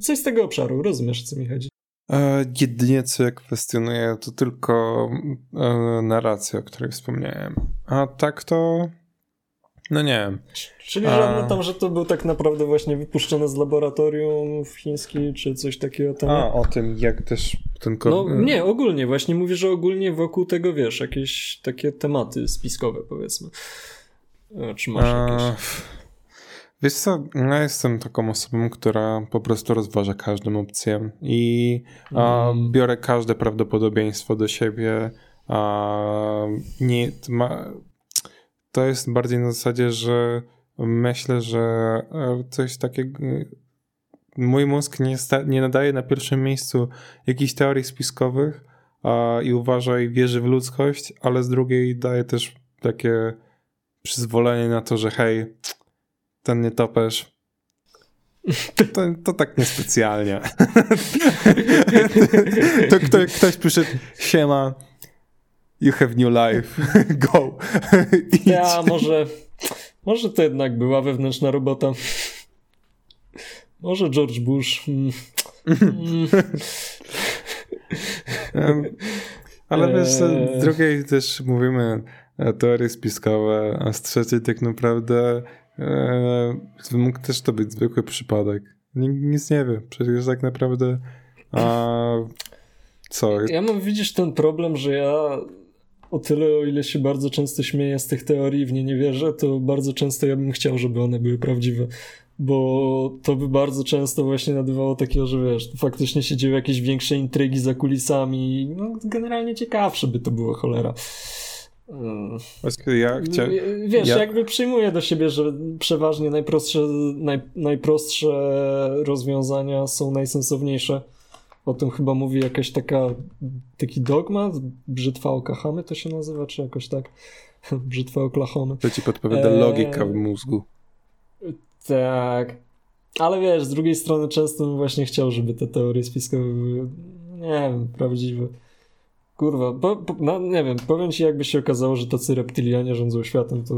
Coś z tego obszaru, rozumiesz, co mi chodzi? E, jedynie co ja kwestionuję, to tylko e, narracja, o której wspomniałem. A tak to... No nie wiem. Czyli żadne tam, że to był tak naprawdę właśnie wypuszczone z laboratorium w chińskim, czy coś takiego tam. A, o tym, jak też ten... No nie, ogólnie, właśnie mówię, że ogólnie wokół tego, wiesz, jakieś takie tematy spiskowe, powiedzmy. Czy masz jakieś? Wiesz co, ja jestem taką osobą, która po prostu rozważa każdą opcję i mm. biorę każde prawdopodobieństwo do siebie. A, nie, to, ma, to jest bardziej na zasadzie, że myślę, że e, coś takiego. Mój mózg nie, sta, nie nadaje na pierwszym miejscu jakichś teorii spiskowych a, i uważa i wierzy w ludzkość, ale z drugiej daje też takie przyzwolenie na to, że hej, ten nietoperz to, to tak niespecjalnie. to kto, ktoś przyszedł, siema, you have new life, go. ja, może, może to jednak była wewnętrzna robota. Może George Bush. Mm. Ale wiesz, z eee. drugiej też mówimy teorie spiskowe, a z trzeciej tak naprawdę e, mógł też to być zwykły przypadek. Nic nie wie, przecież tak naprawdę a, co? Ja mam, widzisz ten problem, że ja o tyle, o ile się bardzo często śmieję z tych teorii w nie nie wierzę, to bardzo często ja bym chciał, żeby one były prawdziwe. Bo to by bardzo często właśnie nadywało takiego, że wiesz, faktycznie się dzieją jakieś większe intrygi za kulisami. No, generalnie ciekawsze by to było, cholera. Ja chcia... Wiesz, ja... jakby przyjmuję do siebie, że przeważnie najprostsze, naj, najprostsze rozwiązania są najsensowniejsze. O tym chyba mówi jakaś taka, taki dogmat, brzytwa okahamy to się nazywa, czy jakoś tak. Brzytwa Oklahoma. To ci podpowiada eee... logika w mózgu. Tak. Ale wiesz, z drugiej strony często bym właśnie chciał, żeby te teorie spiskowe były, nie wiem, prawdziwe. Kurwa, po, po, no nie wiem, powiem ci jakby się okazało, że tacy reptilianie rządzą światem, to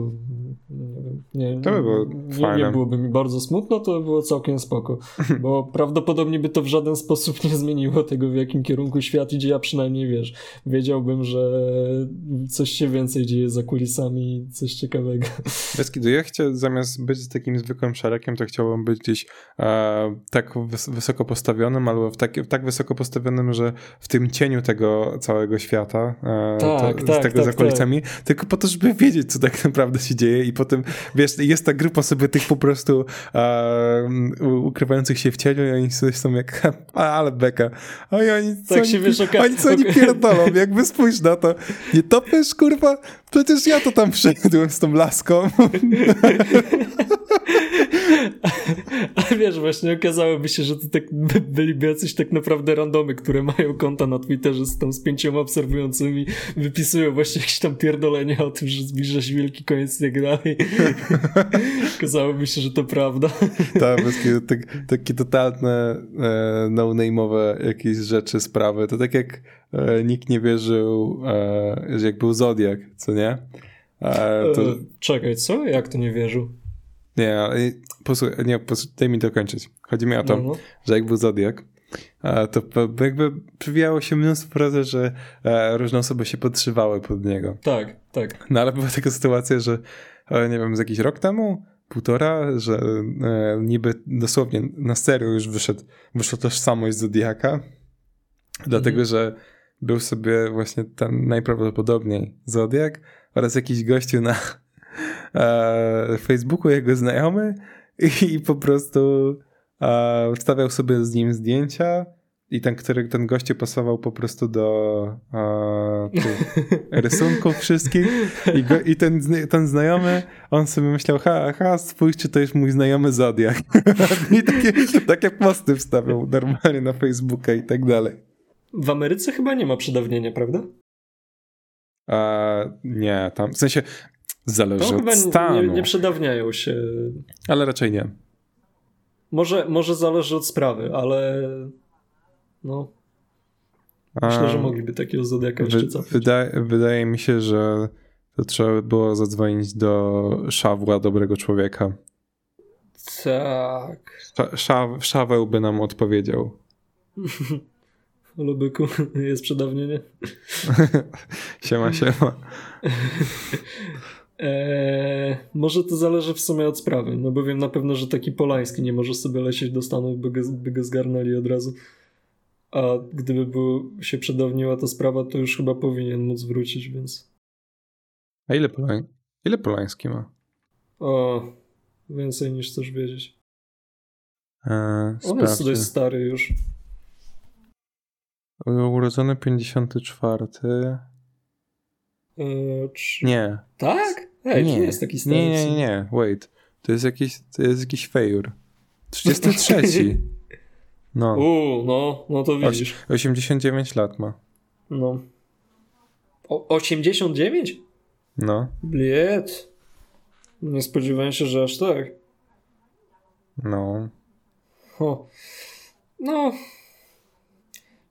nie to by było nie, nie byłoby mi bardzo smutno, to by było całkiem spoko, bo prawdopodobnie by to w żaden sposób nie zmieniło tego, w jakim kierunku świat idzie, ja przynajmniej, wiesz, wiedziałbym, że coś się więcej dzieje za kulisami, coś ciekawego. Bez kiedy ja chciał, zamiast być takim zwykłym szarakiem, to chciałbym być gdzieś e, tak wysoko postawionym, albo w tak, tak wysoko postawionym, że w tym cieniu tego całego świata, e, tak, to, tak, z tego tak, za kulisami, tak. tylko po to, żeby wiedzieć, co tak naprawdę się dzieje i potem, wiesz, jest ta grupa sobie tych po prostu e, ukrywających się w cieniu i oni sobie są jak, ale beka. Oj, oni, co, tak się oni, wiesz, okay. oni co oni pierdolą, jakby spójrz na to. Nie topiesz, kurwa? Przecież ja to tam przeszedłem z tą laską. A wiesz, właśnie okazałoby się, że to tak byliby jacyś tak naprawdę randomy, które mają konta na Twitterze z tam z pięcioma obserwującymi, wypisują właśnie jakieś tam pierdolenia o tym, że zbliża się wielki koniec i tak dalej. Okazałoby się, że to prawda. Tak, takie, tak, takie totalne e, no-name'owe jakieś rzeczy, sprawy. To tak jak nikt nie wierzył, e, że jak był Zodiak, co nie? E, to... E, czekaj, co? Jak to nie wierzył? Nie, posłuchaj, nie, posłuchaj, daj mi dokończyć. Chodzi mi o to, no, no. że jak był Zodiak, to jakby przywijało się mnóstwo razy, że e, różne osoby się podszywały pod niego. Tak, tak. No ale była taka sytuacja, że e, nie wiem, z jakiś rok temu, półtora, że e, niby dosłownie na serio już wyszedł, wyszła tożsamość Zodiaka, dlatego, mhm. że był sobie właśnie ten najprawdopodobniej Zodiak oraz jakiś gościu na e, Facebooku, jego znajomy i, i po prostu e, wstawiał sobie z nim zdjęcia i ten, który, ten gościu pasował po prostu do e, rysunków wszystkich i, go, i ten, ten znajomy, on sobie myślał, ha, ha, spójrzcie, to jest mój znajomy Zodiak. I takie, takie posty wstawiał normalnie na Facebooka i tak dalej. W Ameryce chyba nie ma przedawnienia, prawda? E, nie, tam, w sensie zależy od stanu. Nie, nie przedawniają się. Ale raczej nie. Może, może zależy od sprawy, ale no. Myślę, że mogliby takiego Zodiaka jeszcze cofnąć. Wydaje, wydaje mi się, że to trzeba było zadzwonić do Szawła, dobrego człowieka. Tak. Sza, Szaweł by nam odpowiedział. Lubyku, jest przedawnienie. siema, siema. Eee, może to zależy w sumie od sprawy, no bo wiem na pewno, że taki Polański nie może sobie lecieć do Stanów, by go, by go zgarnęli od razu. A gdyby był, się przedawniła ta sprawa, to już chyba powinien móc wrócić, więc... A ile, Polań... ile Polański ma? O, więcej niż chcesz wiedzieć. Eee, On jest dość stary już. Urodzony 54. Eee, czy... Nie. Tak? Ej, nie. nie jest taki stary. Nie, nie, nie, wait. To jest jakiś, to jest jakiś fejur. 33. No. Uuu, no, no to widzisz. 89 lat ma. No. O, 89? No. Bliet. Nie spodziewałem się, że aż tak. No. O. No.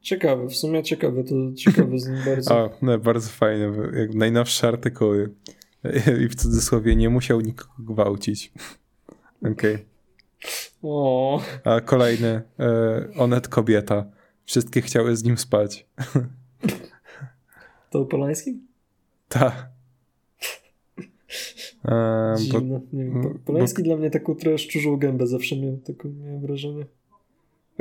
Ciekawe, w sumie ciekawe, to ciekawe z nim bardzo. O, no, bardzo fajne. Jak najnowsze artykuły. I w cudzysłowie nie musiał nikogo gwałcić. Okej. Okay. O. A kolejny, e, Onet kobieta. Wszystkie chciały z nim spać. To Polańskim? Tak. Dziwne, nie wiem. Polański bo... dla mnie taką trochę szczurzą gębę zawsze miał, taką miałem wrażenie.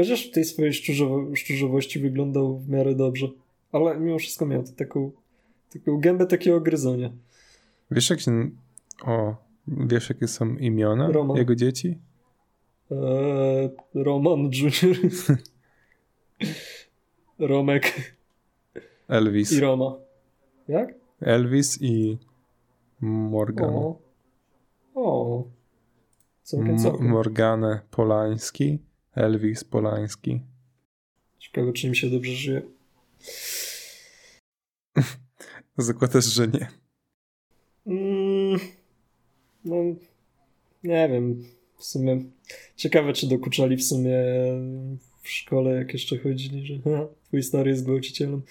Chociaż w tej swojej szczurzowo szczurzowości wyglądał w miarę dobrze. Ale mimo wszystko miał taką, taką gębę takiego gryzonia. Wiesz jak się... O, wiesz jakie są imiona Roman. jego dzieci? Eee, Roman Junior. Romek. Elvis. I Roma. Jak? Elvis i Morgan. O. o. Całkiem, Polański, Elvis Polański. Ciekawe, czy im się dobrze żyje. Zakładasz, że nie. Mm, no, nie wiem. W sumie ciekawe, czy dokuczali w sumie w szkole, jak jeszcze chodzili, że ha, twój stary jest gwałcicielem.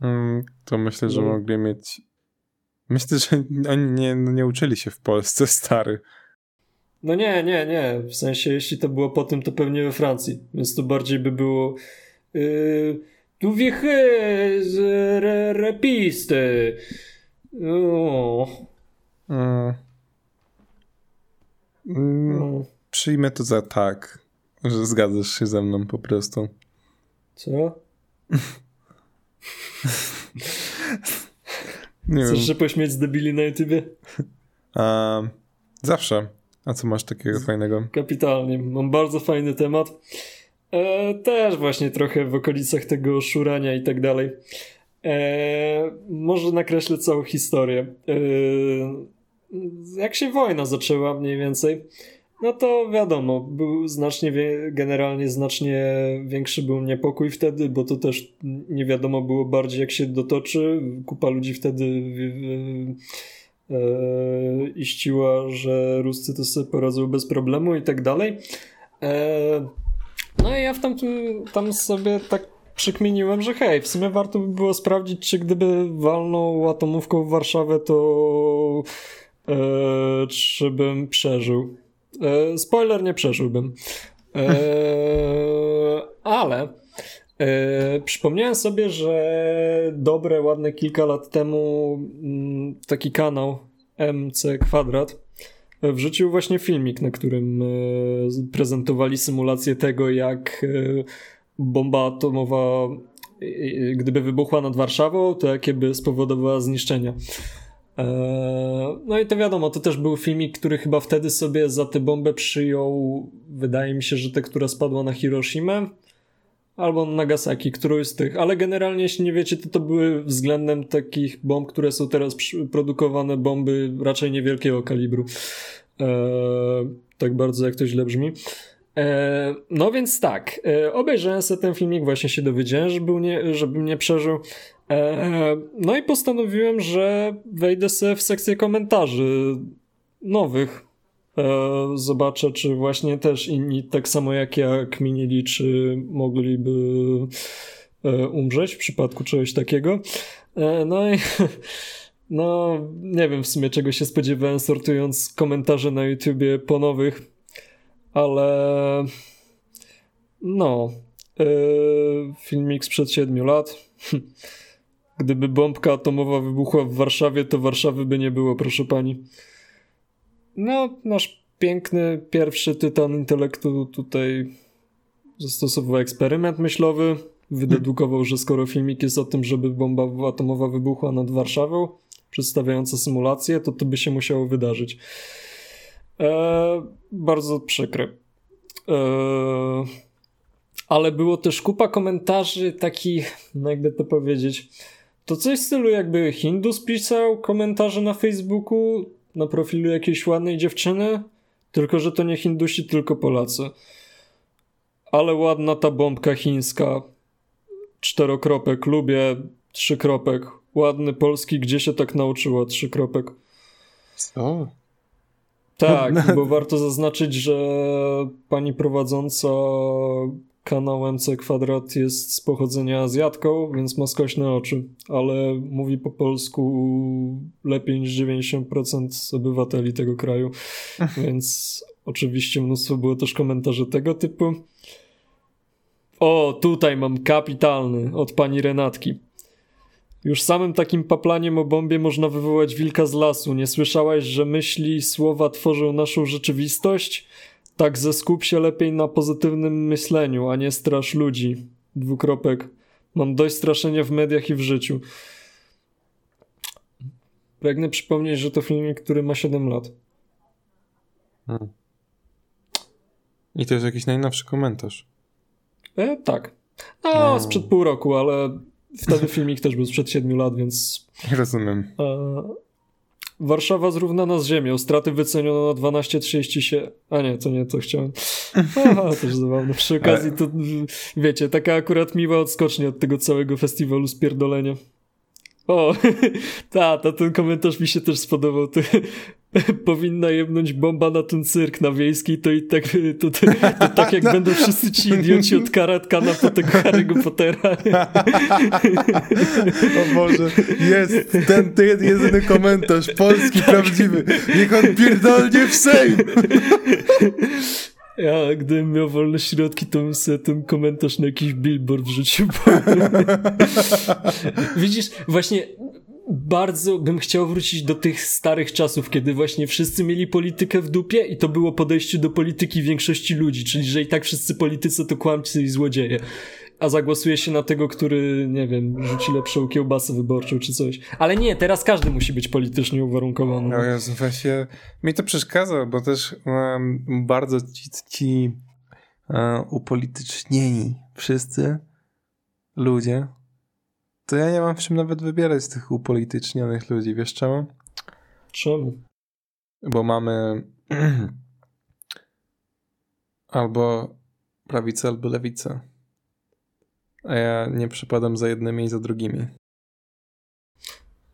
Mm, to myślę, że no. mogli mieć. Myślę, że oni nie, no nie uczyli się w Polsce, stary. No nie, nie, nie. W sensie, jeśli to było po tym, to pewnie we Francji. Więc to bardziej by było. Yy, tu wiechy z re, repisty. Mm. Mm, przyjmę to za tak, że zgadzasz się ze mną po prostu. Co? Nie Chcesz wiem. się pośmieć z debili na YouTubie? Zawsze. A co masz takiego fajnego? Kapitalnie. Mam bardzo fajny temat. E, też właśnie trochę w okolicach tego szurania i tak dalej. E, może nakreślę całą historię. E, jak się wojna zaczęła mniej więcej, no to wiadomo, był znacznie, generalnie znacznie większy był niepokój wtedy, bo to też nie wiadomo było bardziej jak się dotoczy. Kupa ludzi wtedy e, iściła, że Ruscy to sobie poradzą bez problemu i tak dalej. E, no i ja w tamtym, tam sobie tak przykminiłem, że hej, w sumie warto by było sprawdzić, czy gdyby walnął atomówką w Warszawę, to e, czy bym przeżył. E, spoiler, nie przeżyłbym. E, ale e, przypomniałem sobie, że dobre, ładne kilka lat temu mm, taki kanał MC Kwadrat wrzucił właśnie filmik, na którym e, prezentowali symulację tego, jak e, bomba atomowa, gdyby wybuchła nad Warszawą, to jakie by spowodowała zniszczenia. E, no i to wiadomo, to też był filmik, który chyba wtedy sobie za tę bombę przyjął, wydaje mi się, że tę, która spadła na Hiroshima albo Nagasaki, którąś z tych, ale generalnie jeśli nie wiecie, to to były względem takich bomb, które są teraz produkowane bomby raczej niewielkiego kalibru. Eee, tak bardzo jak to źle brzmi. Eee, no więc tak, eee, obejrzałem sobie ten filmik, właśnie się dowiedziałem, żeby nie, żebym nie przeżył. Eee, no i postanowiłem, że wejdę sobie w sekcję komentarzy nowych. Eee, zobaczę, czy właśnie też inni, tak samo jak ja, kminili, czy mogliby e, umrzeć w przypadku czegoś takiego. Eee, no i no, nie wiem w sumie czego się spodziewałem, sortując komentarze na YouTubie po nowych, ale no, filmik sprzed 7 lat. Gdyby bombka atomowa wybuchła w Warszawie, to Warszawy by nie było, proszę pani. No, nasz piękny pierwszy tytan intelektu tutaj zastosował eksperyment myślowy. Wydedukował, że skoro filmik jest o tym, żeby bomba atomowa wybuchła nad Warszawą, przedstawiająca symulację, to to by się musiało wydarzyć. Eee, bardzo przykre. Eee, ale było też kupa komentarzy takich, no jakby to powiedzieć, to coś w stylu jakby Hindus pisał komentarze na Facebooku na profilu jakiejś ładnej dziewczyny, tylko że to nie Hindusi, tylko Polacy. Ale ładna ta bombka chińska. Czterokropek, lubię, trzy kropek. Ładny polski, gdzie się tak nauczyło, trzy kropek. Co? Tak, bo warto zaznaczyć, że pani prowadząca kanał MC Kwadrat jest z pochodzenia Azjatką, więc ma skośne oczy, ale mówi po polsku lepiej niż 90% obywateli tego kraju, więc oczywiście mnóstwo było też komentarzy tego typu. O, tutaj mam kapitalny od pani Renatki. Już samym takim paplaniem o bombie można wywołać wilka z lasu. Nie słyszałaś, że myśli, słowa tworzą naszą rzeczywistość? Tak, ze skup się lepiej na pozytywnym myśleniu, a nie strasz ludzi. Dwukropek. Mam dość straszenia w mediach i w życiu. Pragnę przypomnieć, że to filmik, który ma 7 lat. Hmm. I to jest jakiś najnowszy komentarz. E, tak. No, hmm. sprzed pół roku, ale wtedy filmik też był sprzed 7 lat, więc. Rozumiem. E, Warszawa zrównana z ziemią. Straty wyceniono na 12,30 A nie, to nie, to chciałem. Aha, też zabawne. Przy okazji to, wiecie, taka akurat miła odskocznia od tego całego festiwalu spierdolenia. O, ta, ta, ten komentarz mi się też spodobał. To, powinna jebnąć bomba na ten cyrk na wiejski, to i tak, to, to, to tak jak no. będą wszyscy ci idioci od Karatkana po tego Harry'ego Pottera. o Boże, jest ten, ten jedyny komentarz, polski, tak. prawdziwy. Niech on pierdolnie w Sejm. Ja, gdybym miał wolne środki, to bym sobie ten komentarz na jakiś billboard wrzucił. Widzisz, właśnie bardzo bym chciał wrócić do tych starych czasów, kiedy właśnie wszyscy mieli politykę w dupie i to było podejście do polityki większości ludzi, czyli że i tak wszyscy politycy to kłamcy i złodzieje. A zagłosuje się na tego, który, nie wiem, rzuci lepszą kiełbasę wyborczą czy coś. Ale nie, teraz każdy musi być politycznie uwarunkowany. No Jezu, właśnie mi to przeszkadza, bo też um, bardzo ci, ci um, upolitycznieni wszyscy ludzie to ja nie mam w czym nawet wybierać z tych upolitycznionych ludzi. Wiesz czemu? Czemu? Bo mamy albo prawicę, albo lewicę. A ja nie przypadam za jednymi i za drugimi.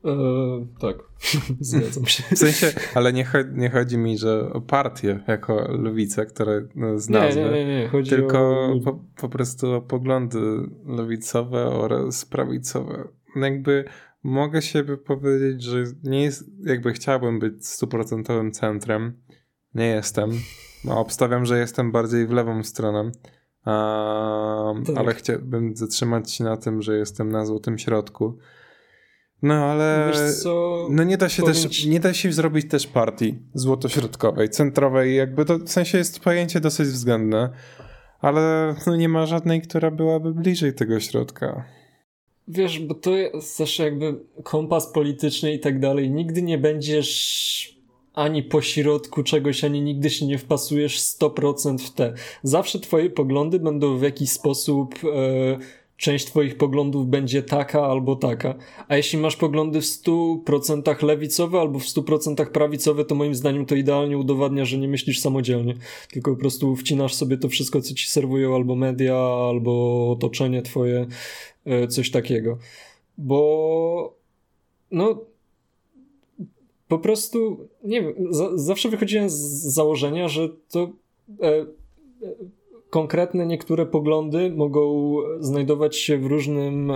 Eee, tak, zgadzam się. W sensie, ale nie, chodzi, nie chodzi mi, że o partię jako lewicę, które no, z nazwy, nie, nie, nie, Chodzi tylko o... po, po prostu o poglądy lewicowe oraz prawicowe. Jakby mogę się powiedzieć, że nie jest, jakby chciałbym być stuprocentowym centrem. Nie jestem. No, obstawiam, że jestem bardziej w lewą stronę. Um, tak. Ale chciałbym zatrzymać się na tym, że jestem na złotym środku. No ale no nie da się też nie da się zrobić też partii złotośrodkowej, centrowej, jakby to w sensie jest pojęcie dosyć względne, ale no nie ma żadnej, która byłaby bliżej tego środka. Wiesz, bo to jest też jakby kompas polityczny i tak dalej. Nigdy nie będziesz ani po środku czegoś, ani nigdy się nie wpasujesz 100% w te. Zawsze twoje poglądy będą w jakiś sposób e, część twoich poglądów będzie taka albo taka. A jeśli masz poglądy w 100% lewicowe albo w 100% prawicowe, to moim zdaniem to idealnie udowadnia, że nie myślisz samodzielnie, tylko po prostu wcinasz sobie to wszystko, co ci serwują albo media, albo otoczenie twoje, e, coś takiego. Bo no po prostu, nie wiem, zawsze wychodziłem z założenia, że to e, konkretne niektóre poglądy mogą znajdować się w różnym, e,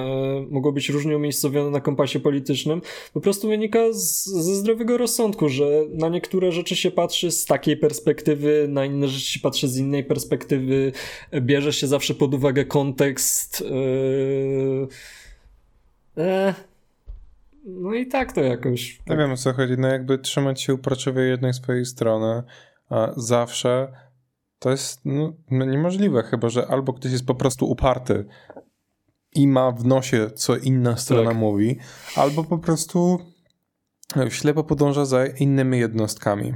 mogą być różnie umiejscowione na kompasie politycznym, po prostu wynika z, ze zdrowego rozsądku, że na niektóre rzeczy się patrzy z takiej perspektywy, na inne rzeczy się patrzy z innej perspektywy, bierze się zawsze pod uwagę kontekst. Yy, no i tak to jakoś. Tak. Nie wiem o co chodzi, no jakby trzymać się uporczywie jednej swojej strony, a zawsze to jest no, no, niemożliwe, chyba że albo ktoś jest po prostu uparty i ma w nosie, co inna strona tak. mówi, albo po prostu ślepo podąża za innymi jednostkami.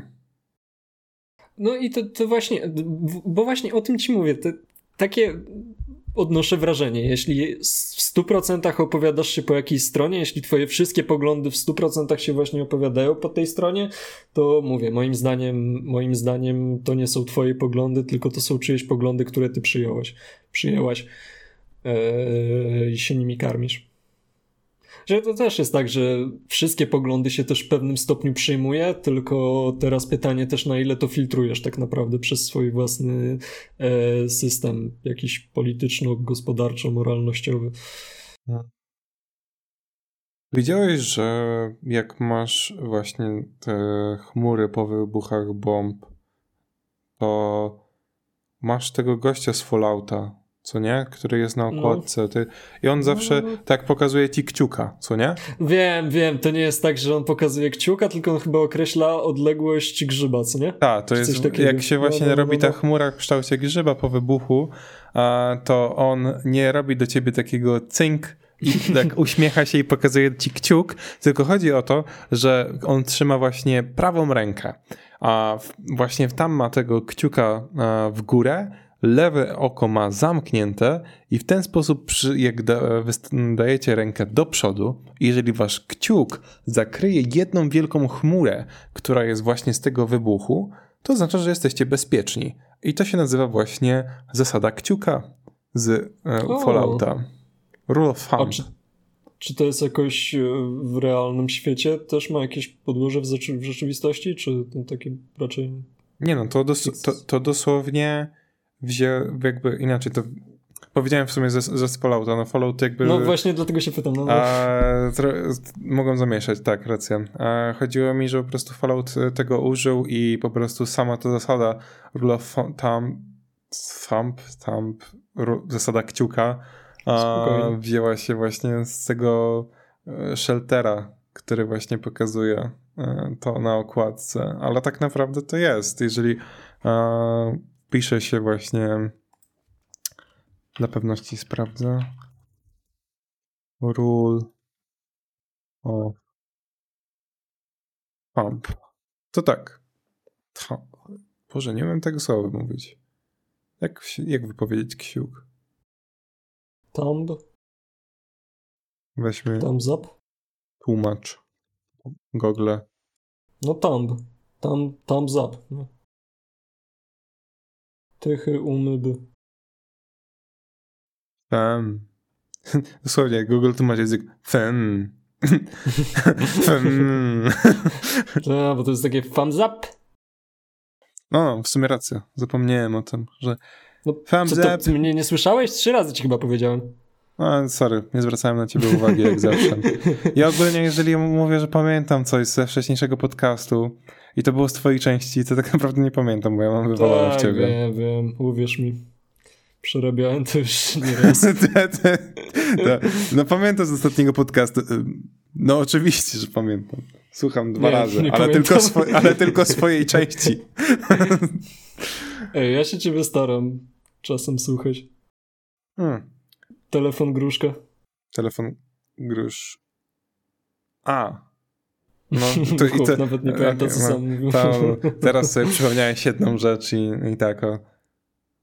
No i to, to właśnie, bo właśnie o tym ci mówię. Te, takie odnoszę wrażenie, jeśli w 100% opowiadasz się po jakiejś stronie, jeśli twoje wszystkie poglądy w 100% się właśnie opowiadają po tej stronie, to mówię, moim zdaniem, moim zdaniem to nie są twoje poglądy, tylko to są czyjeś poglądy, które ty przyjąłeś, przyjęłaś yy, i się nimi karmisz. Że to też jest tak, że wszystkie poglądy się też w pewnym stopniu przyjmuje, tylko teraz pytanie też na ile to filtrujesz tak naprawdę przez swój własny e, system jakiś polityczno-gospodarczo-moralnościowy. Widziałeś, że jak masz właśnie te chmury po wybuchach bomb, to masz tego gościa z Fallouta, co nie? Który jest na no. okładce. Ty... I on zawsze no. tak pokazuje ci kciuka, co nie? Wiem, wiem. To nie jest tak, że on pokazuje kciuka, tylko on chyba określa odległość grzyba, co nie? Tak, to jest, jak się właśnie no, no robi no, ta no. chmura w kształcie grzyba po wybuchu, to on nie robi do ciebie takiego cynk, i tak uśmiecha się i pokazuje ci kciuk, tylko chodzi o to, że on trzyma właśnie prawą rękę, a właśnie tam ma tego kciuka w górę, lewe oko ma zamknięte i w ten sposób, jak dajecie rękę do przodu, jeżeli wasz kciuk zakryje jedną wielką chmurę, która jest właśnie z tego wybuchu, to oznacza, że jesteście bezpieczni. I to się nazywa właśnie zasada kciuka z e, Fallouta. Rule of thumb. Czy to jest jakoś e, w realnym świecie? Też ma jakieś podłoże w, w rzeczywistości, czy takie raczej... Nie no, to, dos to, to dosłownie wzię, jakby inaczej, to powiedziałem w sumie ze, ze z Fallouta, no Fallout jakby... No właśnie dlatego się pytam. No, no. A, mogą zamieszać, tak, racja. A, chodziło mi, że po prostu Fallout tego użył i po prostu sama ta zasada rule of thumb, thumb, thumb zasada kciuka a, wzięła się właśnie z tego e, sheltera, który właśnie pokazuje e, to na okładce, ale tak naprawdę to jest. Jeżeli e, pisze się właśnie dla pewności sprawdzę rule of thumb. To tak. Boże, nie wiem tego słowa mówić. Jak, jak wypowiedzieć kciuk? Thumb. Weźmy. Thumbs up. Tłumacz. Google. No thumb. Thumb, thumbs up. No. Tychy umyby. Fem. Dosłownie, Google tłumaczy język fem. fem. No, bo to jest takie thumbs up. No, w sumie racja. Zapomniałem o tym, że no, thumbs co, to, up. mnie nie słyszałeś? Trzy razy ci chyba powiedziałem. No, sorry, nie zwracałem na ciebie uwagi jak zawsze. Ja ogólnie, jeżeli mówię, że pamiętam coś ze wcześniejszego podcastu i to było z twojej części, to tak naprawdę nie pamiętam, bo ja mam wywalone tak, w ciebie. wiem, wiem, uwierz mi. Przerabiałem to już nie raz. no pamiętam z ostatniego podcastu. No oczywiście, że pamiętam. Słucham dwa nie, razy, nie ale, tylko ale tylko swojej części. Ej, ja się ciebie staram czasem słuchać. Hmm. Telefon gruszka. Telefon grusz. A. No, to i to, nawet nie pamiętam, co sam mówił. teraz sobie przypomniałeś jedną rzecz i, i tak o,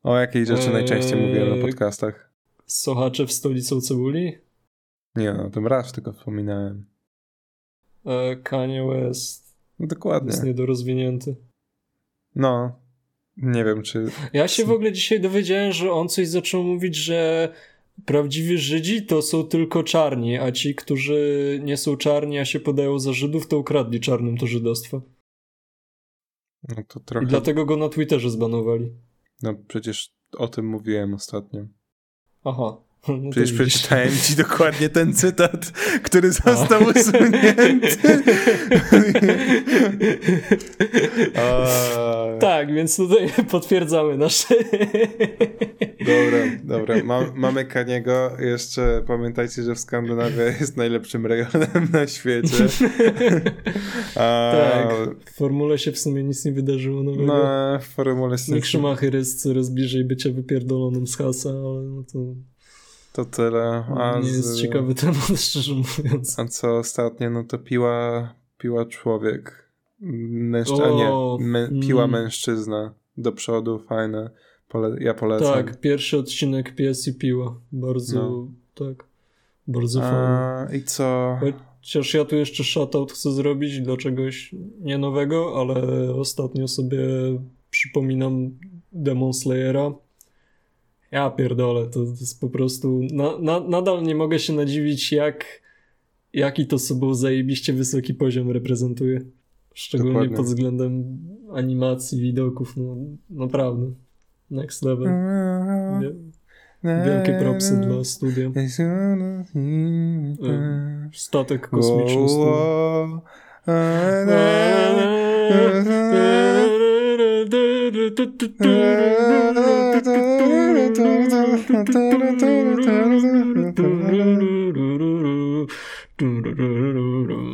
o jakiej rzeczy najczęściej mówiłem na eee, podcastach. Sochacze w stolicą cebuli? Nie no, tym raz tylko wspominałem. E, Kanye West. No, dokładnie. Jest niedorozwinięty. No, nie wiem, czy. Ja się w ogóle dzisiaj dowiedziałem, że on coś zaczął mówić, że prawdziwi Żydzi to są tylko czarni, a ci, którzy nie są czarni, a się podają za Żydów, to ukradli czarnym to żydostwo. No to trochę... I dlatego go na Twitterze zbanowali. No przecież o tym mówiłem ostatnio. Aha. No Przecież przeczytałem ci dokładnie ten cytat, który został A. usunięty. tak, więc tutaj potwierdzamy nasze. dobra, dobra. mamy Kaniego. Jeszcze pamiętajcie, że w Skandynawia jest najlepszym rejonem na świecie. A... Tak. W formule się w sumie nic nie wydarzyło nowego. No, w formule. Nick Schumacher jest coraz bliżej bycia wypierdolonym z hasa, ale no to... To tyle. A nie z... jest ciekawy temat, szczerze mówiąc. A co ostatnio, no to piła, piła człowiek. Mężczyzna, nie, mę, piła mm. mężczyzna. Do przodu, fajne. Pole, ja polecam. Tak, pierwszy odcinek Pies i piła. Bardzo, no. tak. Bardzo A, fajny. I co? Chociaż ja tu jeszcze shoutout chcę zrobić dla czegoś nie nowego, ale ostatnio sobie przypominam Demon Slayera ja pierdolę, to, jest po prostu. Na, na, nadal nie mogę się nadziwić, jak jaki to sobą zajebiście wysoki poziom reprezentuje. Szczególnie Dokładnie. pod względem animacji, widoków. No, naprawdę. Next level. Wielkie propsy dla studia. E, statek kosmiczny.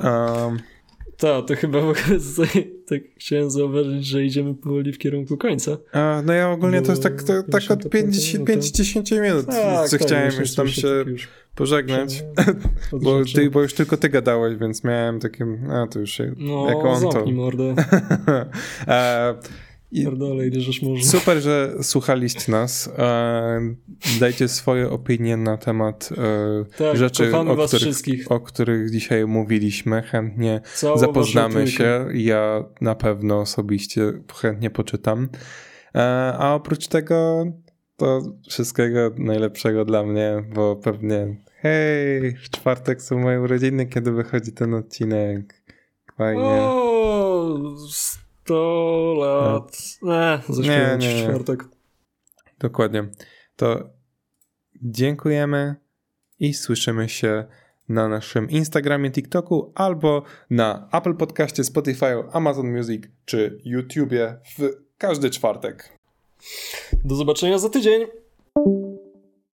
Um, tak, to chyba w ogóle tak chciałem zauważyć, że idziemy powoli w kierunku końca. A, no ja ogólnie to jest tak, to, tak od 5-10 minut, tak, co tak, chciałem już tam się już pożegnać, bo, ty, bo już tylko ty gadałeś, więc miałem takie, a to już no, jako on to. mordę. e, Może. Super, że słuchaliście nas. E, dajcie swoje opinie na temat e, tak, rzeczy, o których, o których, dzisiaj mówiliśmy. Chętnie Całą zapoznamy się. Ja na pewno osobiście chętnie poczytam. E, a oprócz tego to wszystkiego najlepszego dla mnie, bo pewnie hej, w czwartek są moje urodziny, kiedy wychodzi ten odcinek. Fajnie. O, 100 lat. Nie, zaśpiewam Nie, nie, w nie. czwartek. Dokładnie. To dziękujemy i słyszymy się na naszym Instagramie, TikToku albo na Apple Podcaście, Spotify, Amazon Music czy YouTubie w każdy czwartek. Do zobaczenia za tydzień.